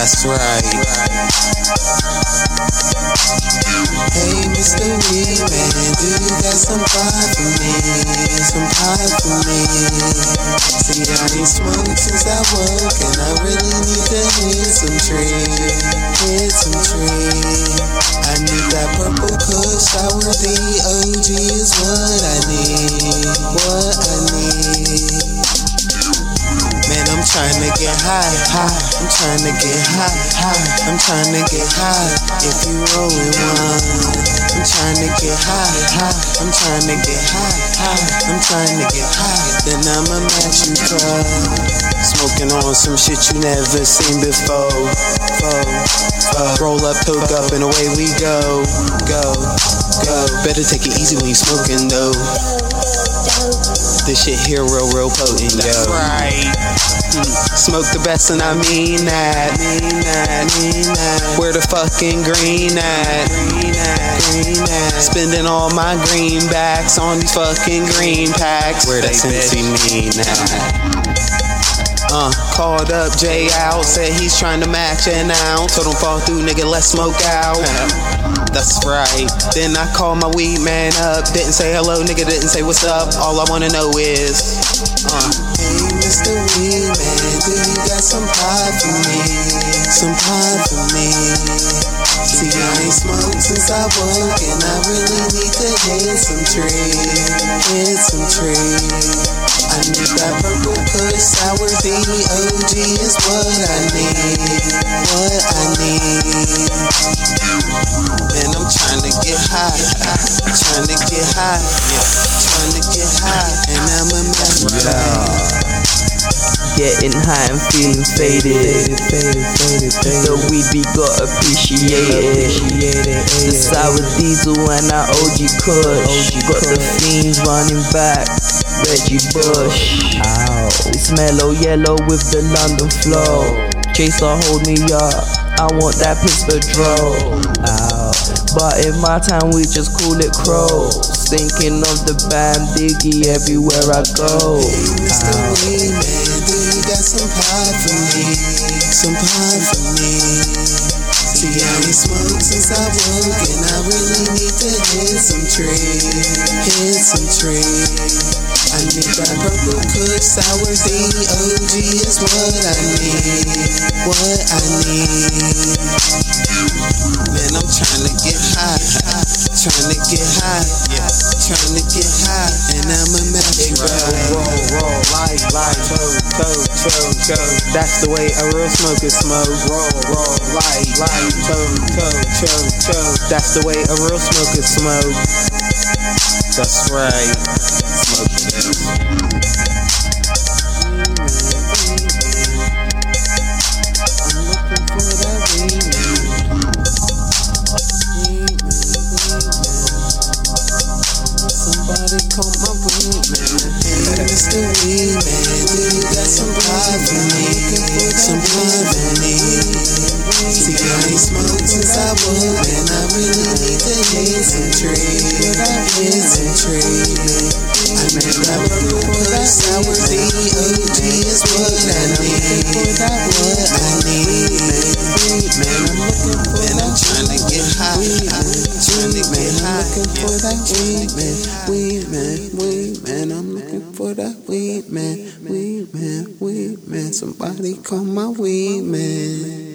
That's right. Hey, Mr. Weed Man, do you got some pie for me? Some pie for me. See, I ain't smoked since I woke, and I really need to hit some tree. Hit some tree. I need that purple kush, sour D, OG high, high. I'm trying to get high, high. I'm trying to get high. If you rolling one, I'm trying to get high, high. I'm trying to get high, high. I'm trying to get high. Then I'ma match you, club. Smoking on some shit you never seen before. Fo, fo. Roll up, hook up, and away we go, go, go. Better take it easy when you smoking though. This shit here real, real potent, yo. Right. Smoke the best and I mean that. Mean that, mean that. Where the fucking green at? Green at, green at. Spending all my greenbacks on these fucking green packs. Where that Cincy mean at? Uh, called up Jay out, said he's trying to match an ounce. So don't fall through, nigga, let's smoke out. That's right. Then I called my weed man up. Didn't say hello, nigga, didn't say what's up. All I wanna know is, uh, Hey, Mr. Weed Man, do you got some pie for me? Some pie for me. See, I ain't smoked since I woke, and I really need to hit some tree. Hit some tree. I need that purple kush, sour D, OG is what I need. What I Trying to get high. And I'm a man. Getting high and feeling faded. The weed we be got appreciated. The sour diesel and our OG Kush. Got the fiends running back. Reggie Bush. It's mellow yellow with the London flow. Chaser hold me up. I want that Pittsburgh draw. But in my time we just call it crows. Thinking of the band Diggy everywhere I go. Mr. Weed Man, you got some pie for me? Some pie for me. See, I ain't smoked since I woke, and I really need to hit some tree. Hit some tree. I need that purple kush, sour D, OG is what I need. What I need. Trying to get high, yeah. Trying to get high, and I'm a match Roll, roll, roll, light, light, toe, toe, toe, toe. That's the way a real smoker smoke. Roll, roll, light, light, toe, toe, toe, toe. That's the way a real smoker smoke. That's right. Call my weed man. Hey, Mr. Weed do you got some pie for me? Some pie for me. See, I ain't smoked since I woke, man. I really need to hit some tree. Hit some tree. I need that purple kush, sour D, OG is what I need. What I need. Man, I'm looking for Man, I'm trying to get high. To get high. Looking for that weed man, weed man, weed man. I'm looking for that weed man, weed man, weed man. Somebody call my weed man.